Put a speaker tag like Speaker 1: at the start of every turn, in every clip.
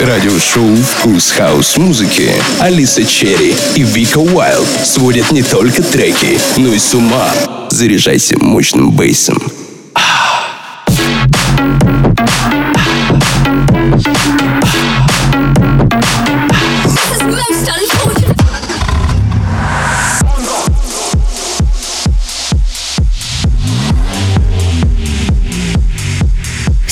Speaker 1: Радиошоу «Вкус хаус-музыки» Алиса Черри и Вика Уайлд сводят не только треки, но и с ума. Заряжайся мощным bass ом.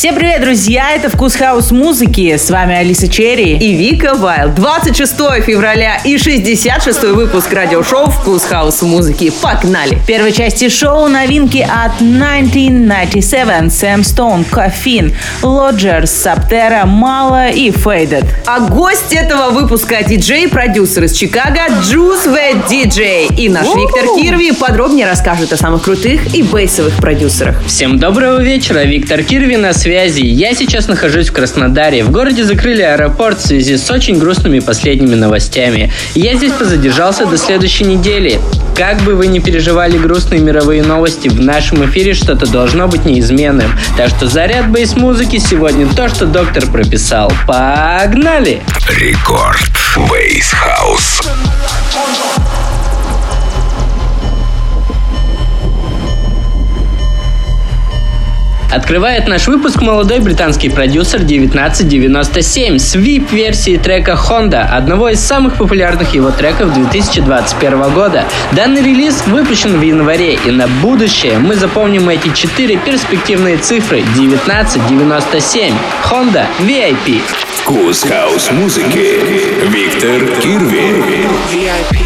Speaker 2: Всем привет, друзья! Это «Вкус хаус музыки». С вами Алиса Черри и Вика Уайлд. 26 февраля и 66 выпуск радиошоу «Вкус хаус музыки». Погнали! В первой части шоу новинки от 1997, Сэм Стоун, Кофин, Лоджерс, Саптера, Мала и Фейдед. А гость этого выпуска диджей, продюсер из Чикаго Juice The DJ. И наш Виктор Кирви подробнее расскажет о самых крутых и бейсовых продюсерах.
Speaker 3: Всем доброго вечера, Виктор Кирви на связи связи. Я сейчас нахожусь в Краснодаре. В городе закрыли аэропорт в связи с очень грустными последними новостями. Я здесь позадержался до следующей недели. Как бы вы ни переживали грустные мировые новости, в нашем эфире что-то должно быть неизменным. Так что заряд бейс-музыки сегодня то, что доктор прописал. Погнали!
Speaker 1: Рекорд Бейс Хаус.
Speaker 3: Открывает наш выпуск молодой британский продюсер 1997 с VIP-версией трека Honda, одного из самых популярных его треков 2021 года. Данный релиз выпущен в январе, и на будущее мы запомним эти четыре перспективные цифры 1997. Honda VIP.
Speaker 1: Вкус хаус музыки. Виктор Кирви.
Speaker 4: VIP.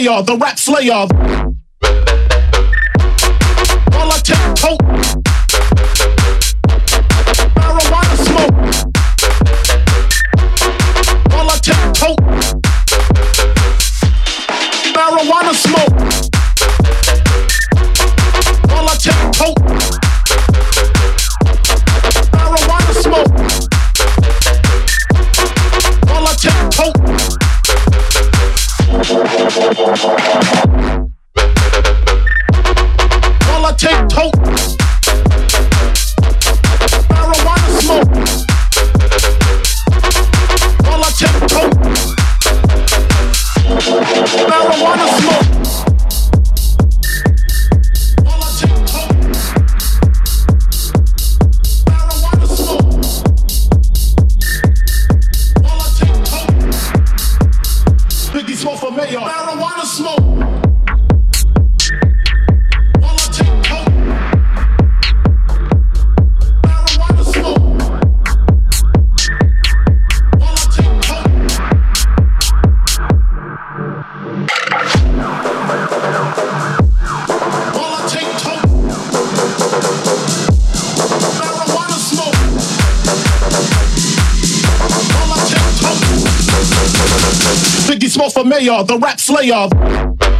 Speaker 5: slayer, the rap slayer. Biggie Smalls for mayor, the rap slayer.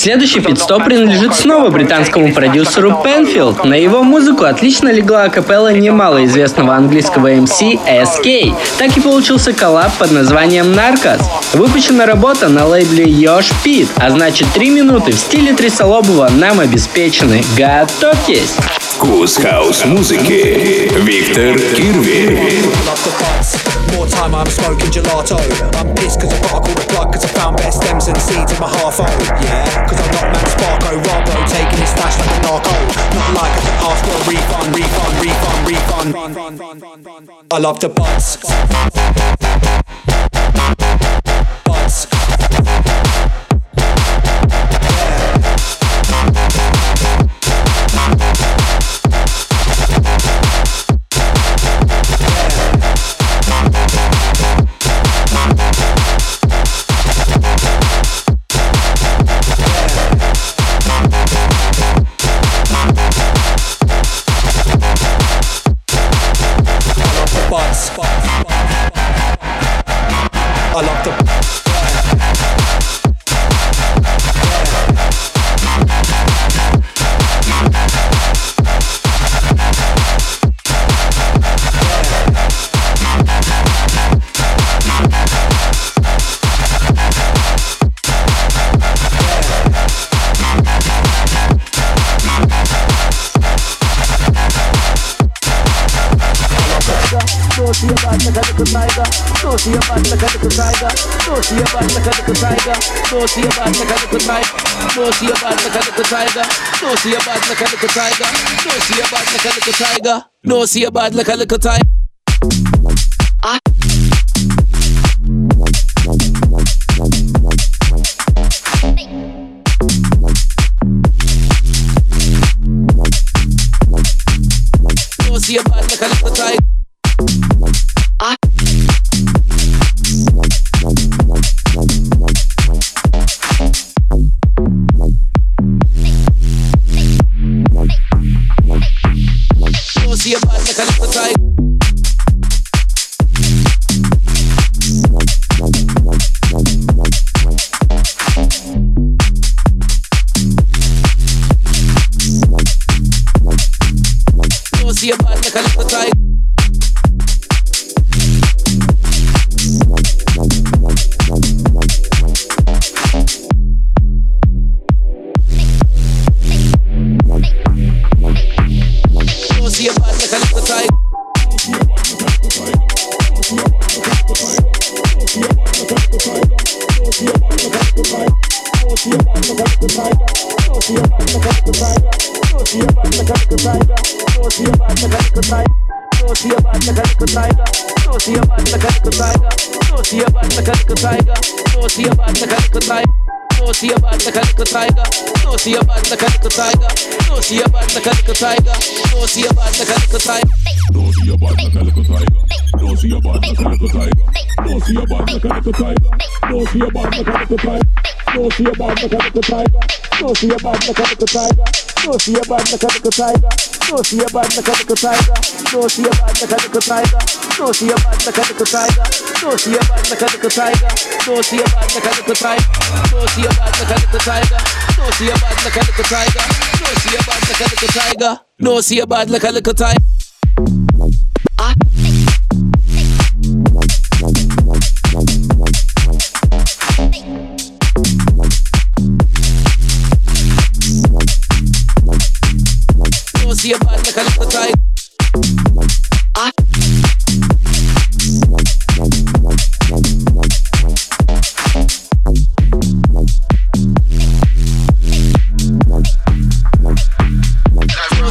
Speaker 3: Следующий питстоп принадлежит снова британскому продюсеру Пенфилд. На его музыку отлично легла акапелла немало известного английского MC SK. Так и получился коллаб под названием Narcos. Выпущена работа на лейбле Yosh Pit, а значит 3 минуты в стиле Трисолобова нам обеспечены. Готовьтесь!
Speaker 6: Вкус хаус-музыки. Виктор Кирви.
Speaker 4: More time I'm smoking gelato. I'm pissed cause I got to call the plug cause I found best stems and seeds in my half O. Yeah, cause I'm not man Sparko, Robbo, taking his stash like a narco. Not like I can ask for a refund, refund, refund, refund. I love the buzz. I love the
Speaker 7: Don't see a bad little little tiger. Don't see a bad little little tiger. Don't see a dosiye başla kadı kısayda dosiye başla kadı kısayda dosiye başla kadı kısayda dosiye başla kadı kısayda dosiye başla kadı kısayda dosiye başla kadı kısayda dosiye başla kadı tiger. tiger, naughty about the tiger, naughty about the tiger. No, see your bad like a little tiger.
Speaker 8: No, see your bad like a little tiger. No, see your bad like a little tiger. No, see your bad like a little tiger. No, see your bad like a little tiger. No, see your bad like a little tiger. No, see your bad like a little tiger. No, see your bad like a little tiger. No, see your bad like a little tiger. No, see your bad like a little tiger. No, see your bad like a little tiger. No, see your bad like tiger. No, see your bad like a little tiger. No, see your bad like tiger. No, see your bad like a little tiger. No, see your bad like tiger.
Speaker 9: No, a bad like a
Speaker 10: little tiger. No,
Speaker 9: see a bad like a
Speaker 10: little tiger. No,
Speaker 9: see a bad like a little tiger. No, see a
Speaker 10: bad like a little tiger. No,
Speaker 9: see a bad like a
Speaker 7: little tiger.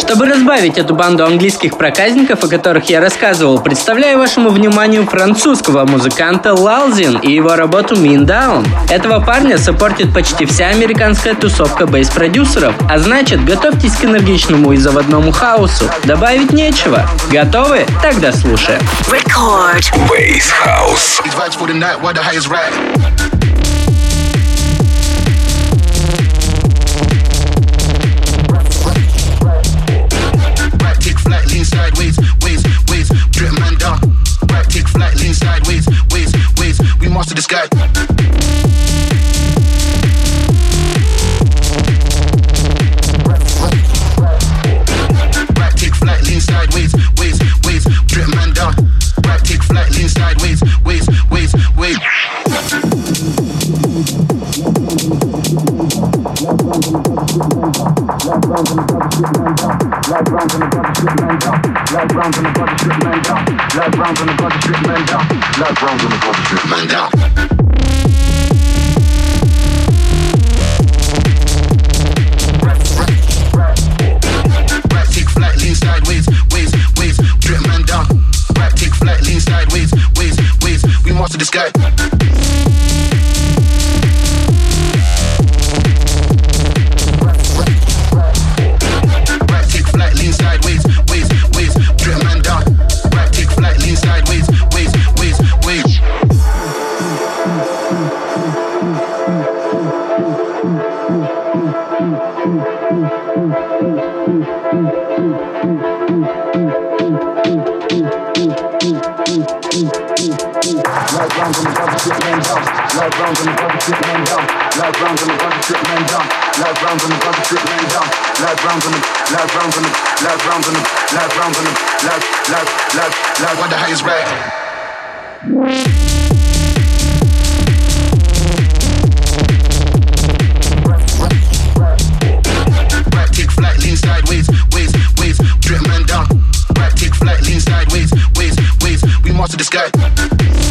Speaker 7: Чтобы разбавить эту банду английских проказников, о которых я рассказывал, представляю вашему вниманию французского музыканта Лалзин и его работу Mean Down. Этого парня саппортит почти вся американская тусовка бейс-продюсеров, а значит, готовьтесь к энергичному и заводному хаосу. Добавить нечего. Готовы? Тогда слушаем. Record. Бейс хаус. to the
Speaker 2: sky.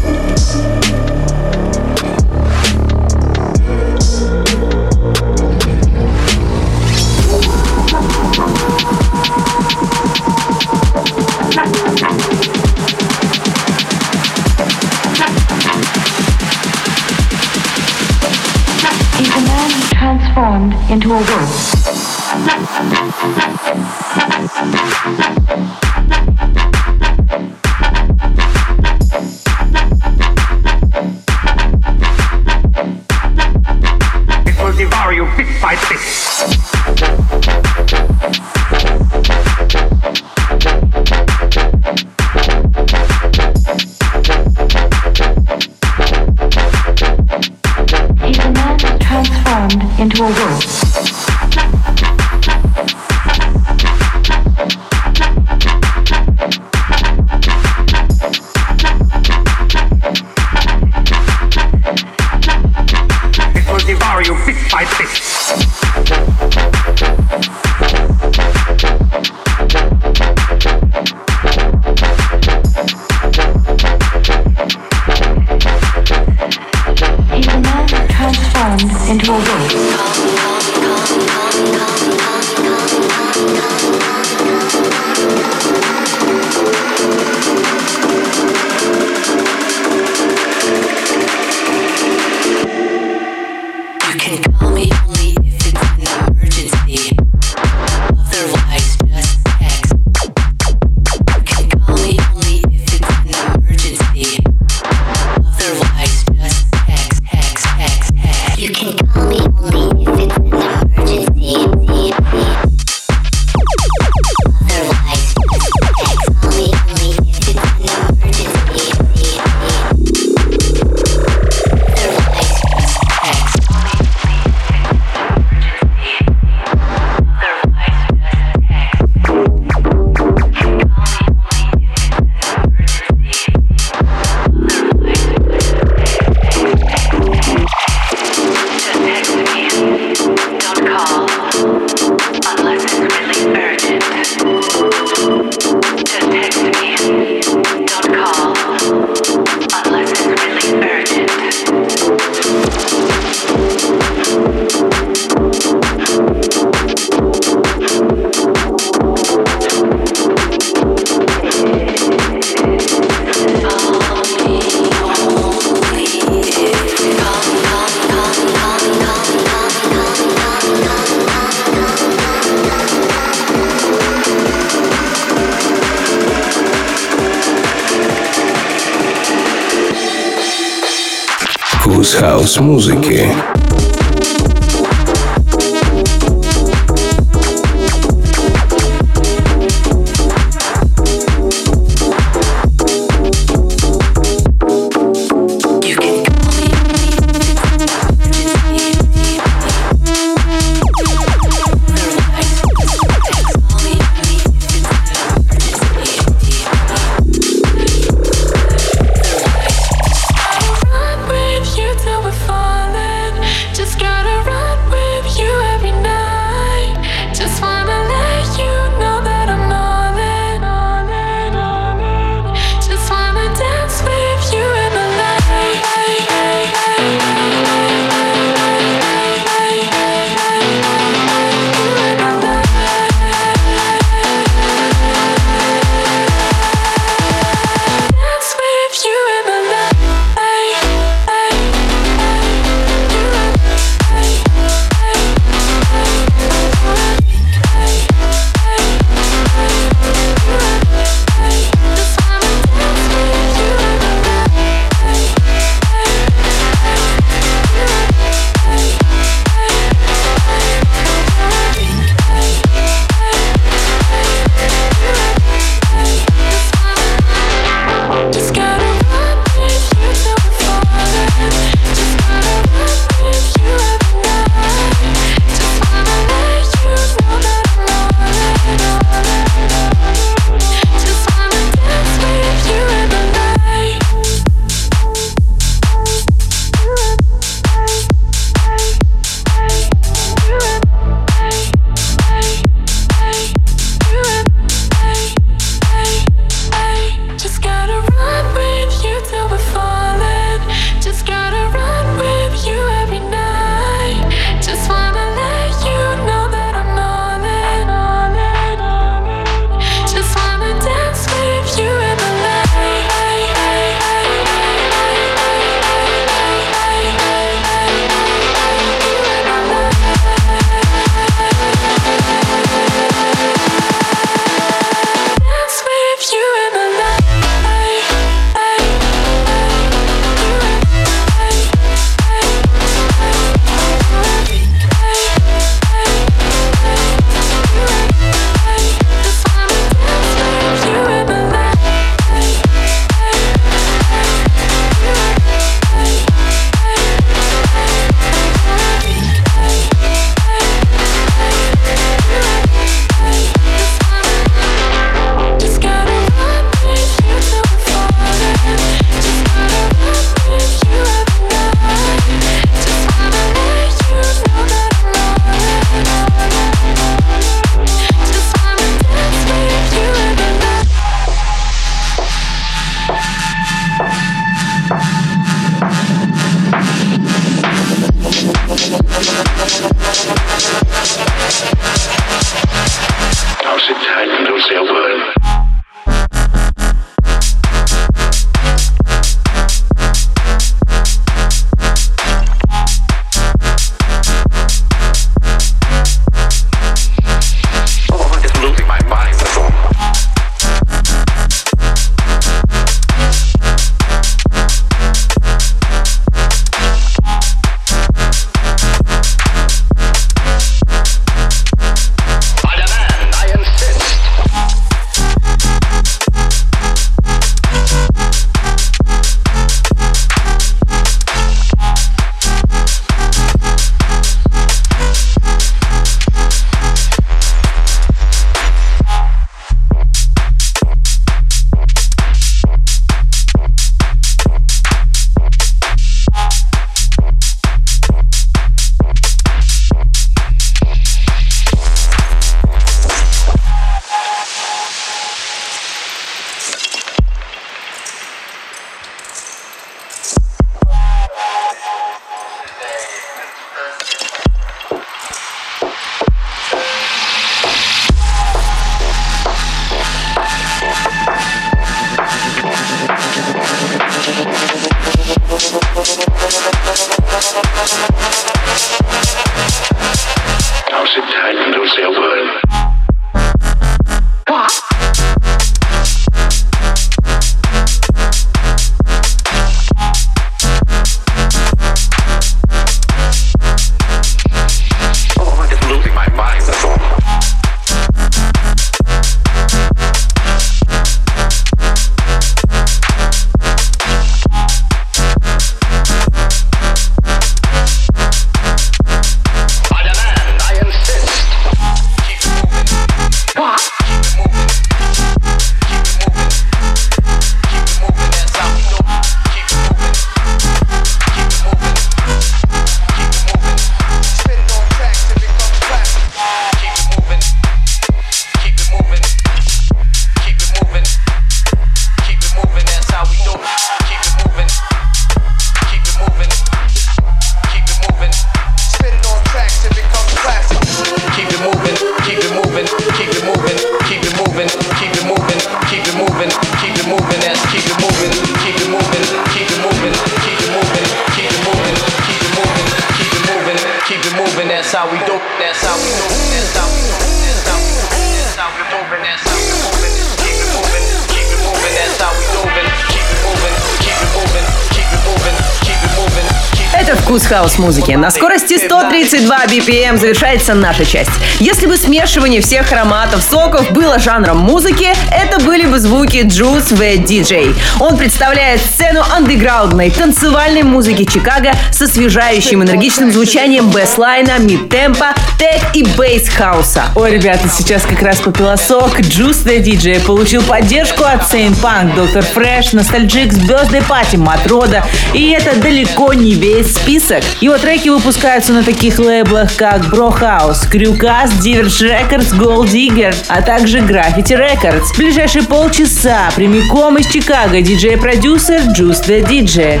Speaker 2: Вкус хаус-музыки. На скорости 132 BPM завершается наша часть. Если бы смешивание всех ароматов, соков было жанром музыки, это были бы звуки Juice the DJ. Он представляет сцену андеграундной танцевальной музыки Чикаго с освежающим энергичным звучанием бэслайна, мид-темпа, тек и бейс-хауса. Ой, ребята, сейчас как раз попила сок. Juice the DJ получил поддержку от Saint Punk, Dr. Fresch, Nostalgix, Birthday Party, Matroda. И это далеко не весь список. Его треки выпускаются на таких лейблах, как Bro House, Crewcast, Diverge Records, Gold Digger, а также Graffiti Records. В ближайшие полчаса прямиком из Чикаго диджей-продюсер Juice the DJ.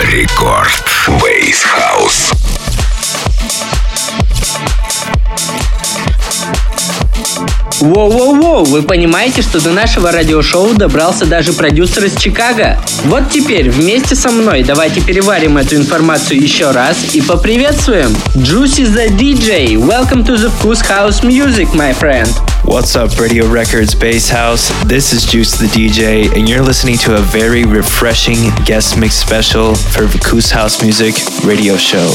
Speaker 1: Рекорд Бейс Хаус.
Speaker 3: Воу-воу-воу, вы понимаете, что до нашего радиошоу добрался даже продюсер из Чикаго? Вот теперь вместе со мной давайте переварим эту информацию еще раз и поприветствуем. Juicy the DJ, welcome to the Вкус House Music, my friend.
Speaker 11: What's up, Radio Records Bass House? This is Juice the DJ, and you're listening to a very refreshing guest mix special for Vakus House Music radio show.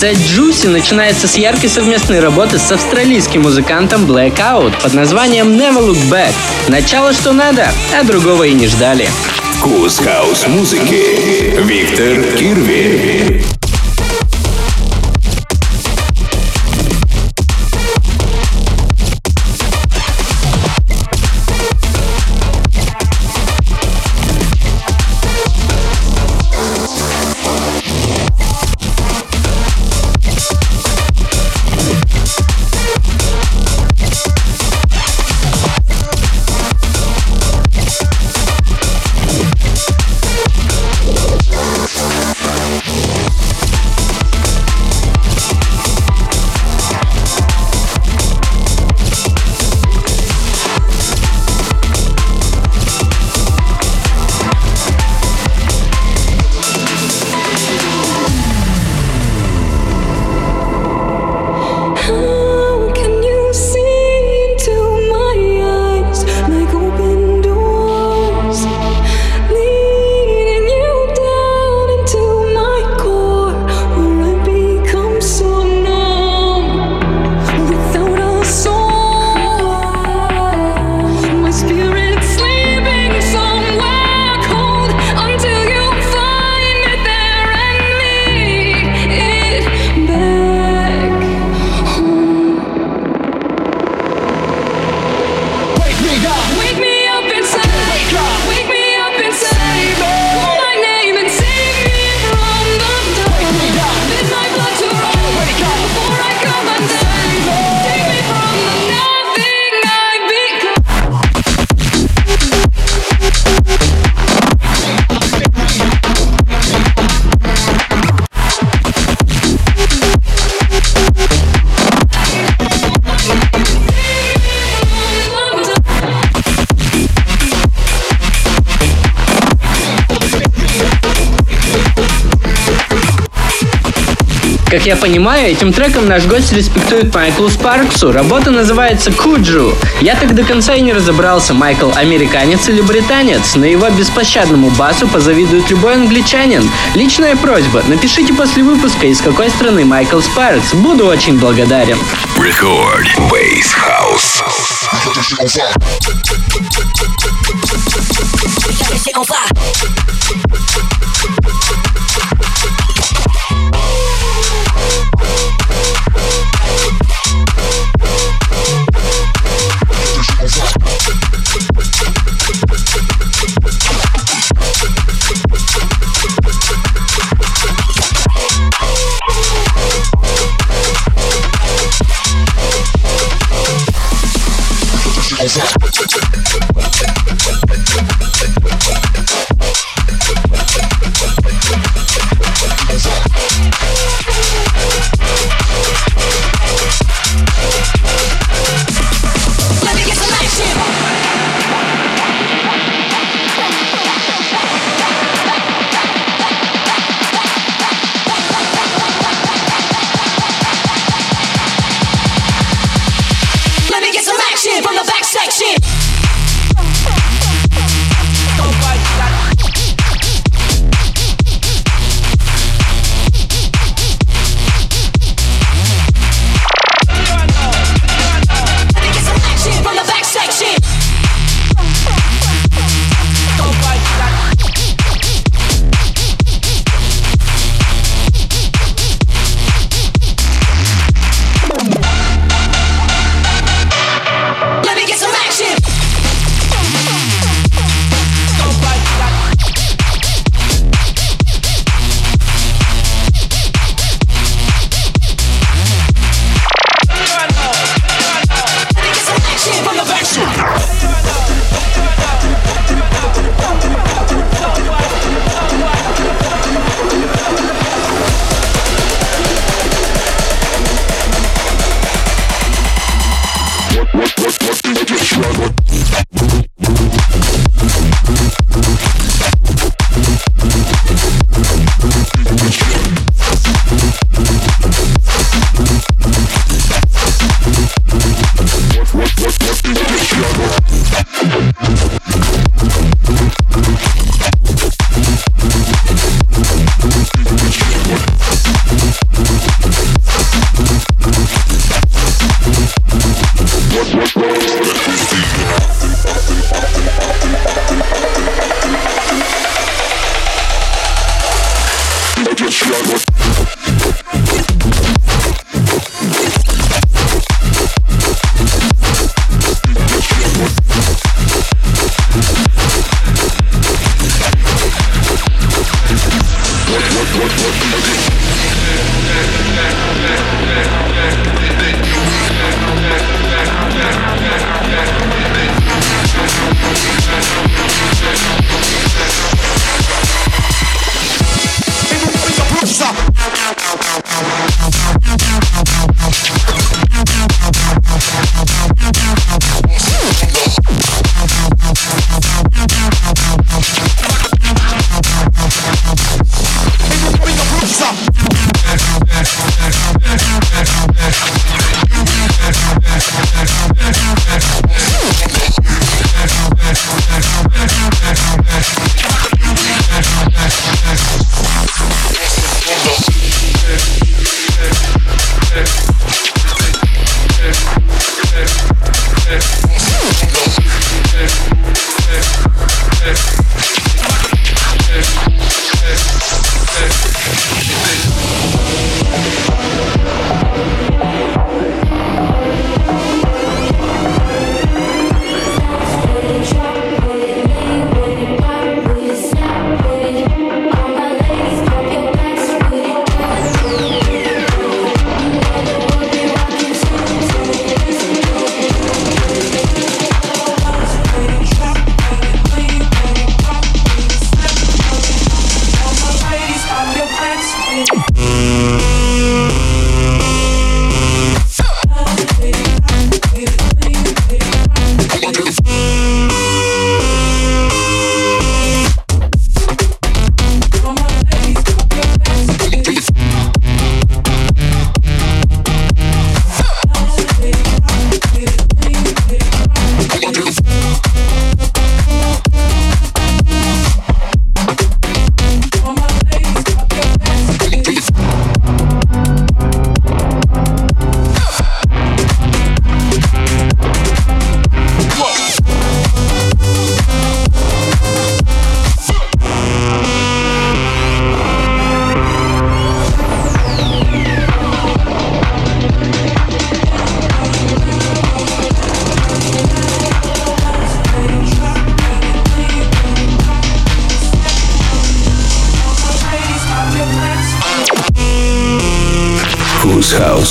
Speaker 3: Сет Juicy начинается с яркой совместной работы с австралийским музыкантом Blackout под названием Never Look Back. Начало что надо, а другого и не ждали.
Speaker 1: Вкус хаус-музыки. Виктор Кирви.
Speaker 3: Как я понимаю, этим треком наш гость респектует Майклу Спарксу. Работа называется Куджу. Я так до конца и не разобрался, Майкл американец или британец. На его беспощадному басу позавидует любой англичанин. Личная просьба, напишите после выпуска, из какой страны Майкл Спаркс. Буду очень благодарен.
Speaker 1: Рекорд Бейс Хаус.
Speaker 7: Let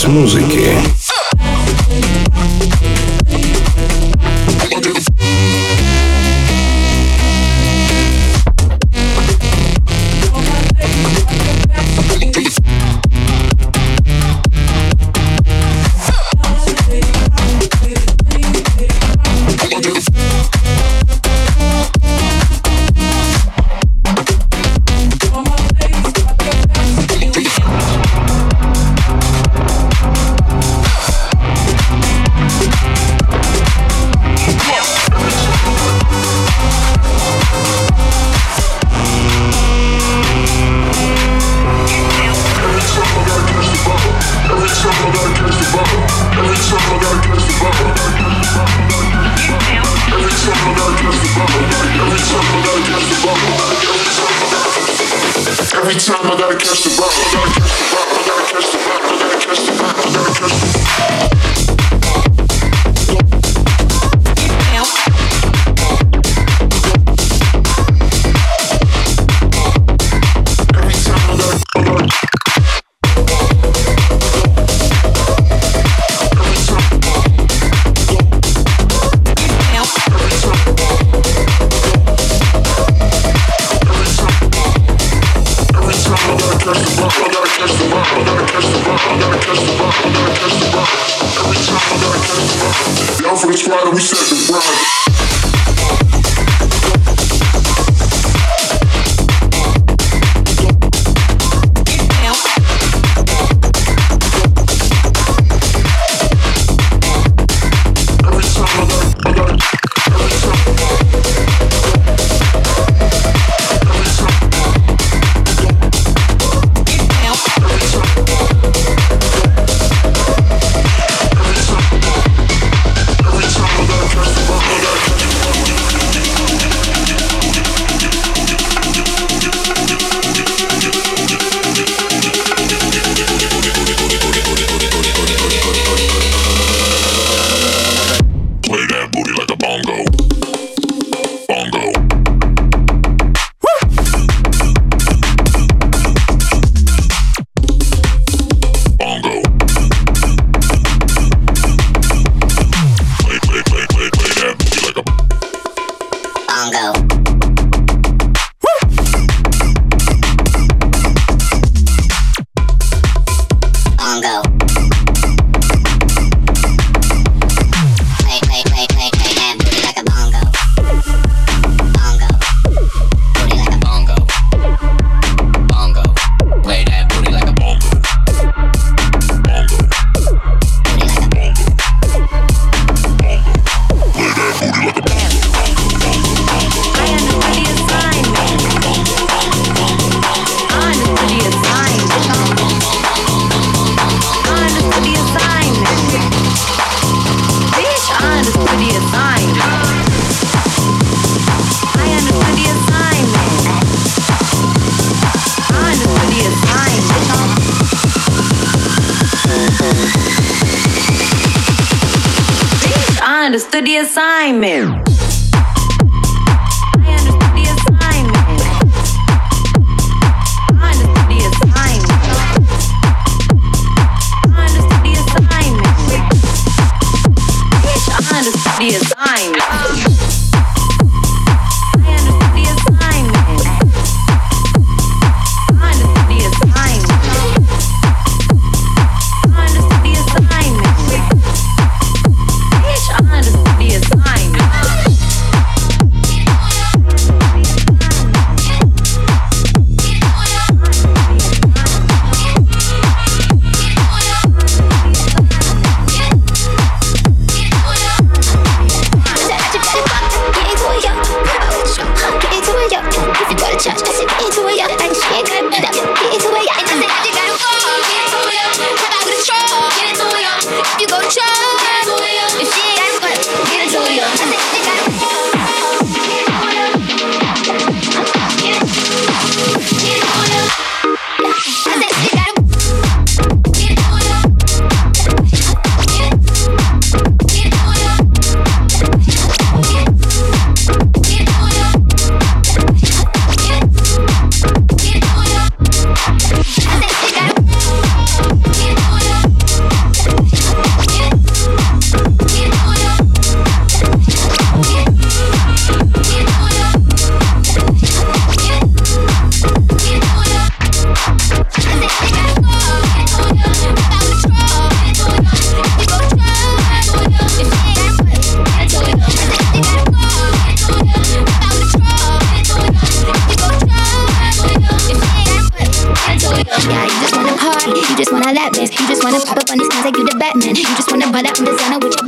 Speaker 6: Вкус
Speaker 12: Down for Alpha squad, we set the
Speaker 13: run. Understood the assignment.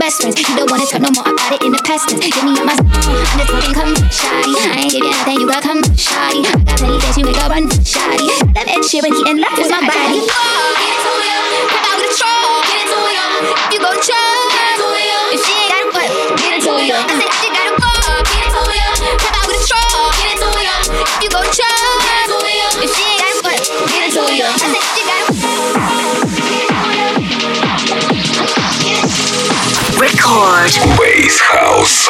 Speaker 14: best friends. You don't wanna talk no more about it in the past tense. Give me my song. I'm just fucking come shawty. I ain't give you nothing, you gotta come shawty. I got plenty that you make a run shawty. I love Ed Sheeran, he in love with my body.
Speaker 15: Get it I with gotta you, if you it. Get it to you, I. Get it it if you go chug. Get it if she ain't got
Speaker 13: a butt. Get it Рекорд. Бейс Хаус.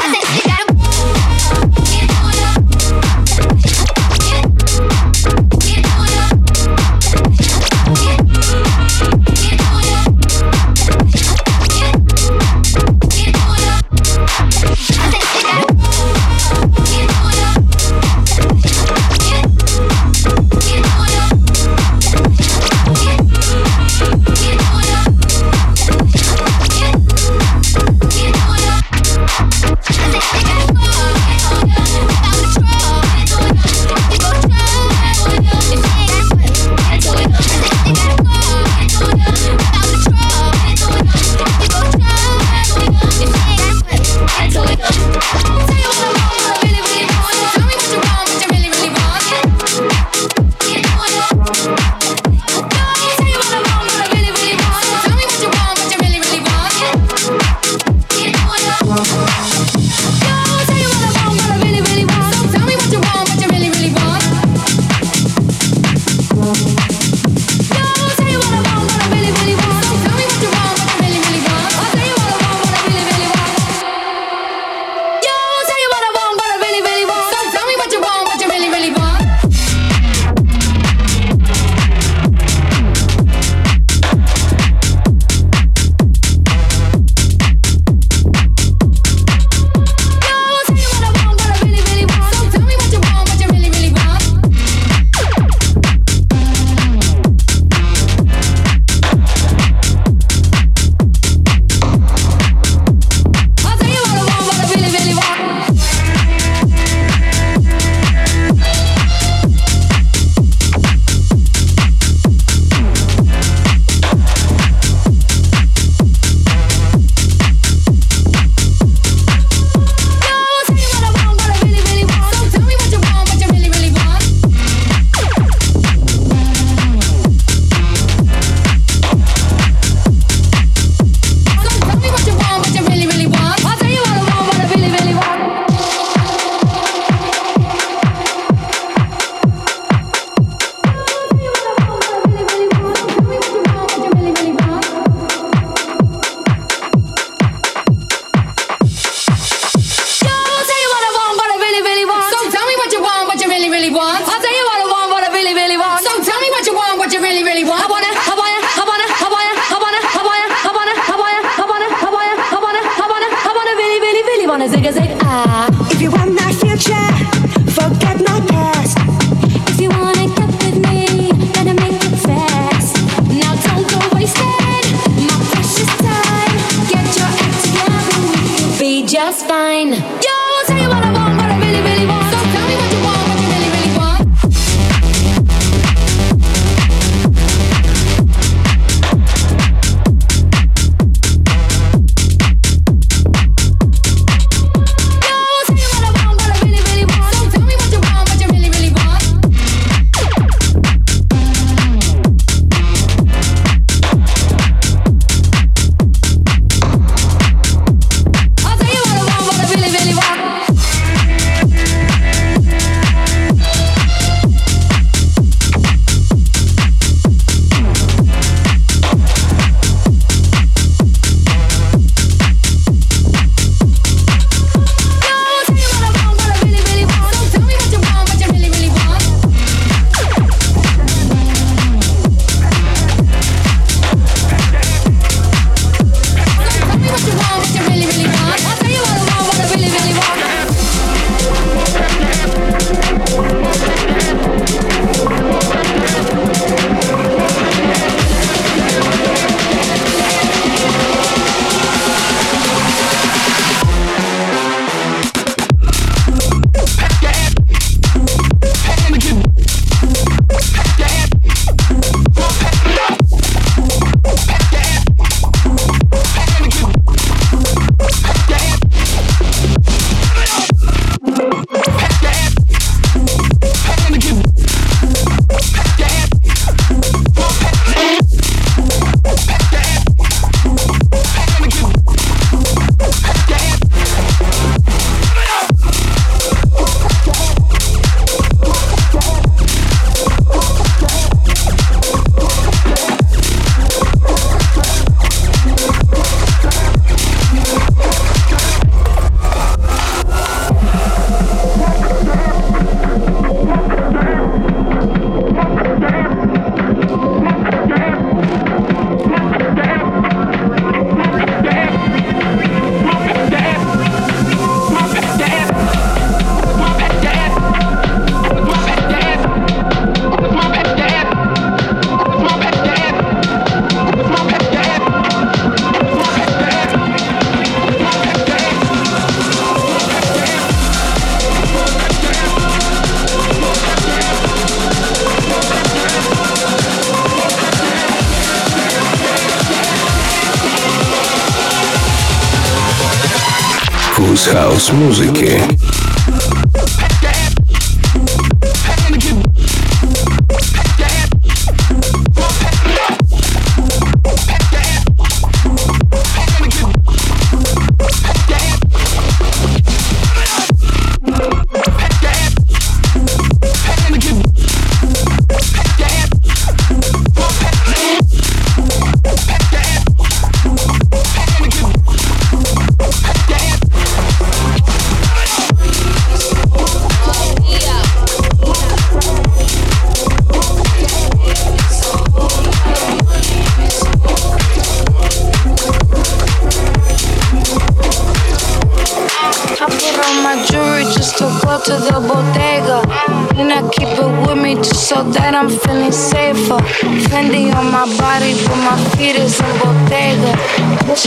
Speaker 13: Just fine.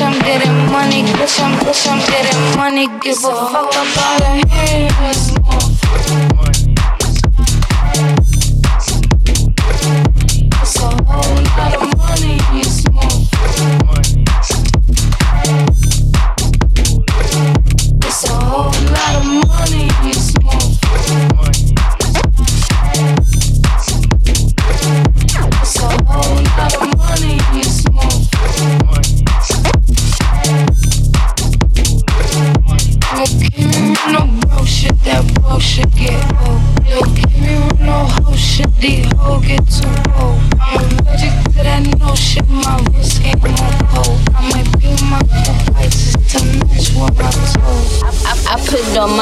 Speaker 16: I'm getting money, bitch, I'm, bitch, I'm getting money. Give a fuck about the haters. It's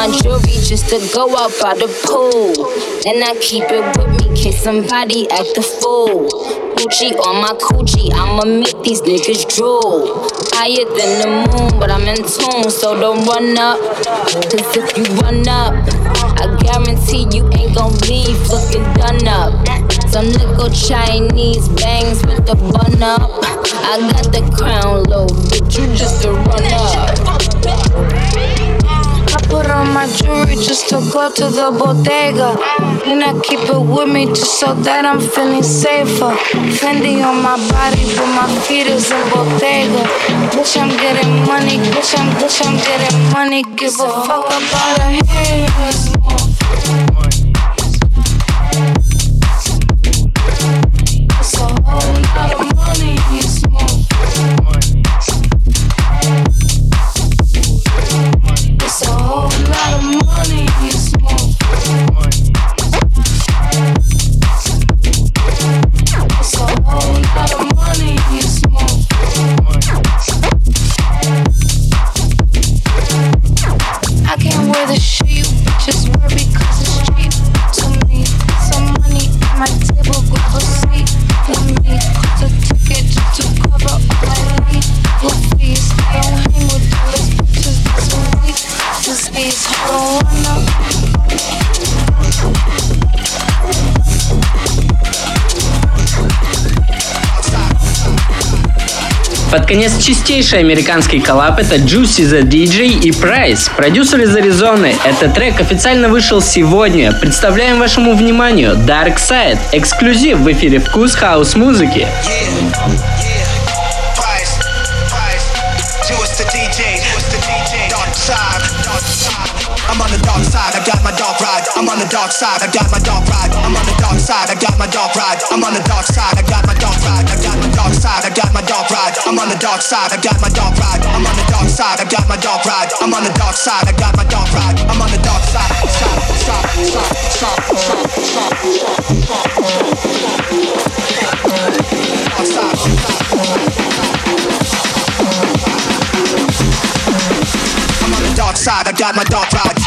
Speaker 16: my
Speaker 17: jewelry just to go out by the pool. And I keep it with me case somebody act a fool. Gucci on my coochie, I'ma make these niggas drool. Higher than the moon, but I'm in tune, so don't run up. Cause if you run up, I guarantee you ain't gon' leave looking done up. Some little Chinese bangs with the bun up. I got the crown low, but you just a run up.
Speaker 16: On my jewelry just to go to the bodega. And I keep it with me just so that I'm feeling safer. Fendi on my body, but my feet is in bodega. Bitch, I'm getting money, bitch, I'm, bitch, I'm getting money. Give a fuck about the haters.
Speaker 3: Под конец чистейший американский коллаб это Juicy the DJ и Price, продюсер из Аризоны. Этот трек официально вышел сегодня. Представляем вашему вниманию Dark Side, эксклюзив в эфире «Вкус хаус-музыки».
Speaker 9: Juice the DJ, Juice the DJ, dark side, dark side. I'm on the dark side, I got my dark ride. I'm on the dark side, I got my dark ride. I'm on the dark side, I got my dark ride. I'm on the dark side, I got my dark ride. I got my dark side, I got my dark ride. I'm on the dark side, I got my dark ride. I'm on the dark side, I got my dark ride. I'm on the dark side, I got my dark ride. I'm on the dark side, side, side, side, side, side, side, side. I'm on the dark side, I got my dark ride.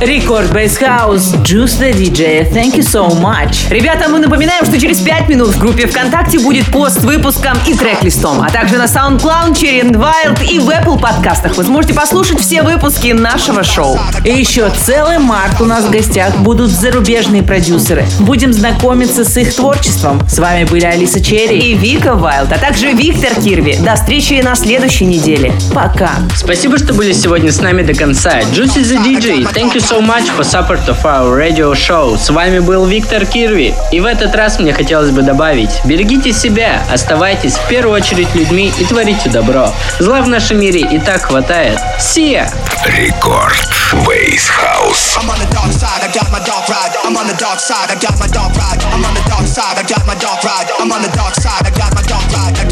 Speaker 2: Рекорд Бейс Хаус, Juice the DJ, thank you so much. Ребята, мы напоминаем, что через 5 минут в группе ВКонтакте будет пост с выпуском и трек-листом, а также на SoundCloud, Cherry and Wild и в Apple подкастах. Вы сможете послушать все выпуски нашего шоу. И еще целый март у нас в гостях будут зарубежные продюсеры. Будем знакомиться с их творчеством. С вами были Алиса Черри и Вика Вайлд, а также Виктор Кирви. До встречи на следующей неделе. Пока.
Speaker 3: Спасибо, что были сегодня с нами до конца. Juicy the DJ, thank you so much for support of our radio show. С вами был Виктор Кирви. И в этот раз мне хотелось бы добавить, берегите себя, оставайтесь в первую очередь людьми и творите добро. Зла в нашем мире и так хватает. Ya!
Speaker 1: Рекорд Бейс Хаус.
Speaker 9: I'm on the dark side, I got my dark ride. I'm on the dark side, I got my dark ride. I'm on the dark side, I got my dark ride. I'm on the dark side, I got my dark ride.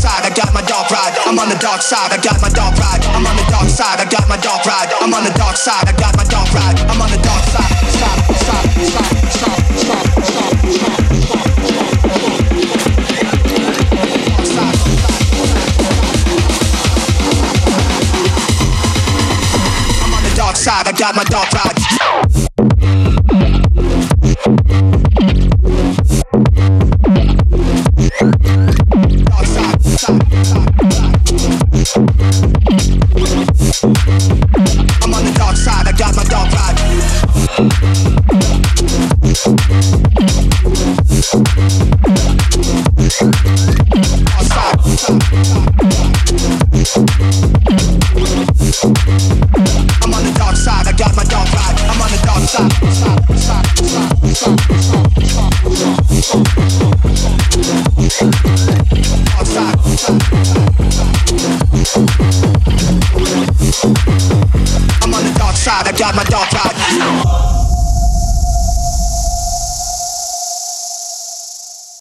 Speaker 9: Side, I got my dark ride. I'm on the dark side, I got my dark ride. I'm on the dark side, I got my dark ride. I'm on the dark side, I got my dark ride. I'm on the dark side. Stop, stop, stop, stop, stop, stop. I'm on the dark side, I got my dark ride.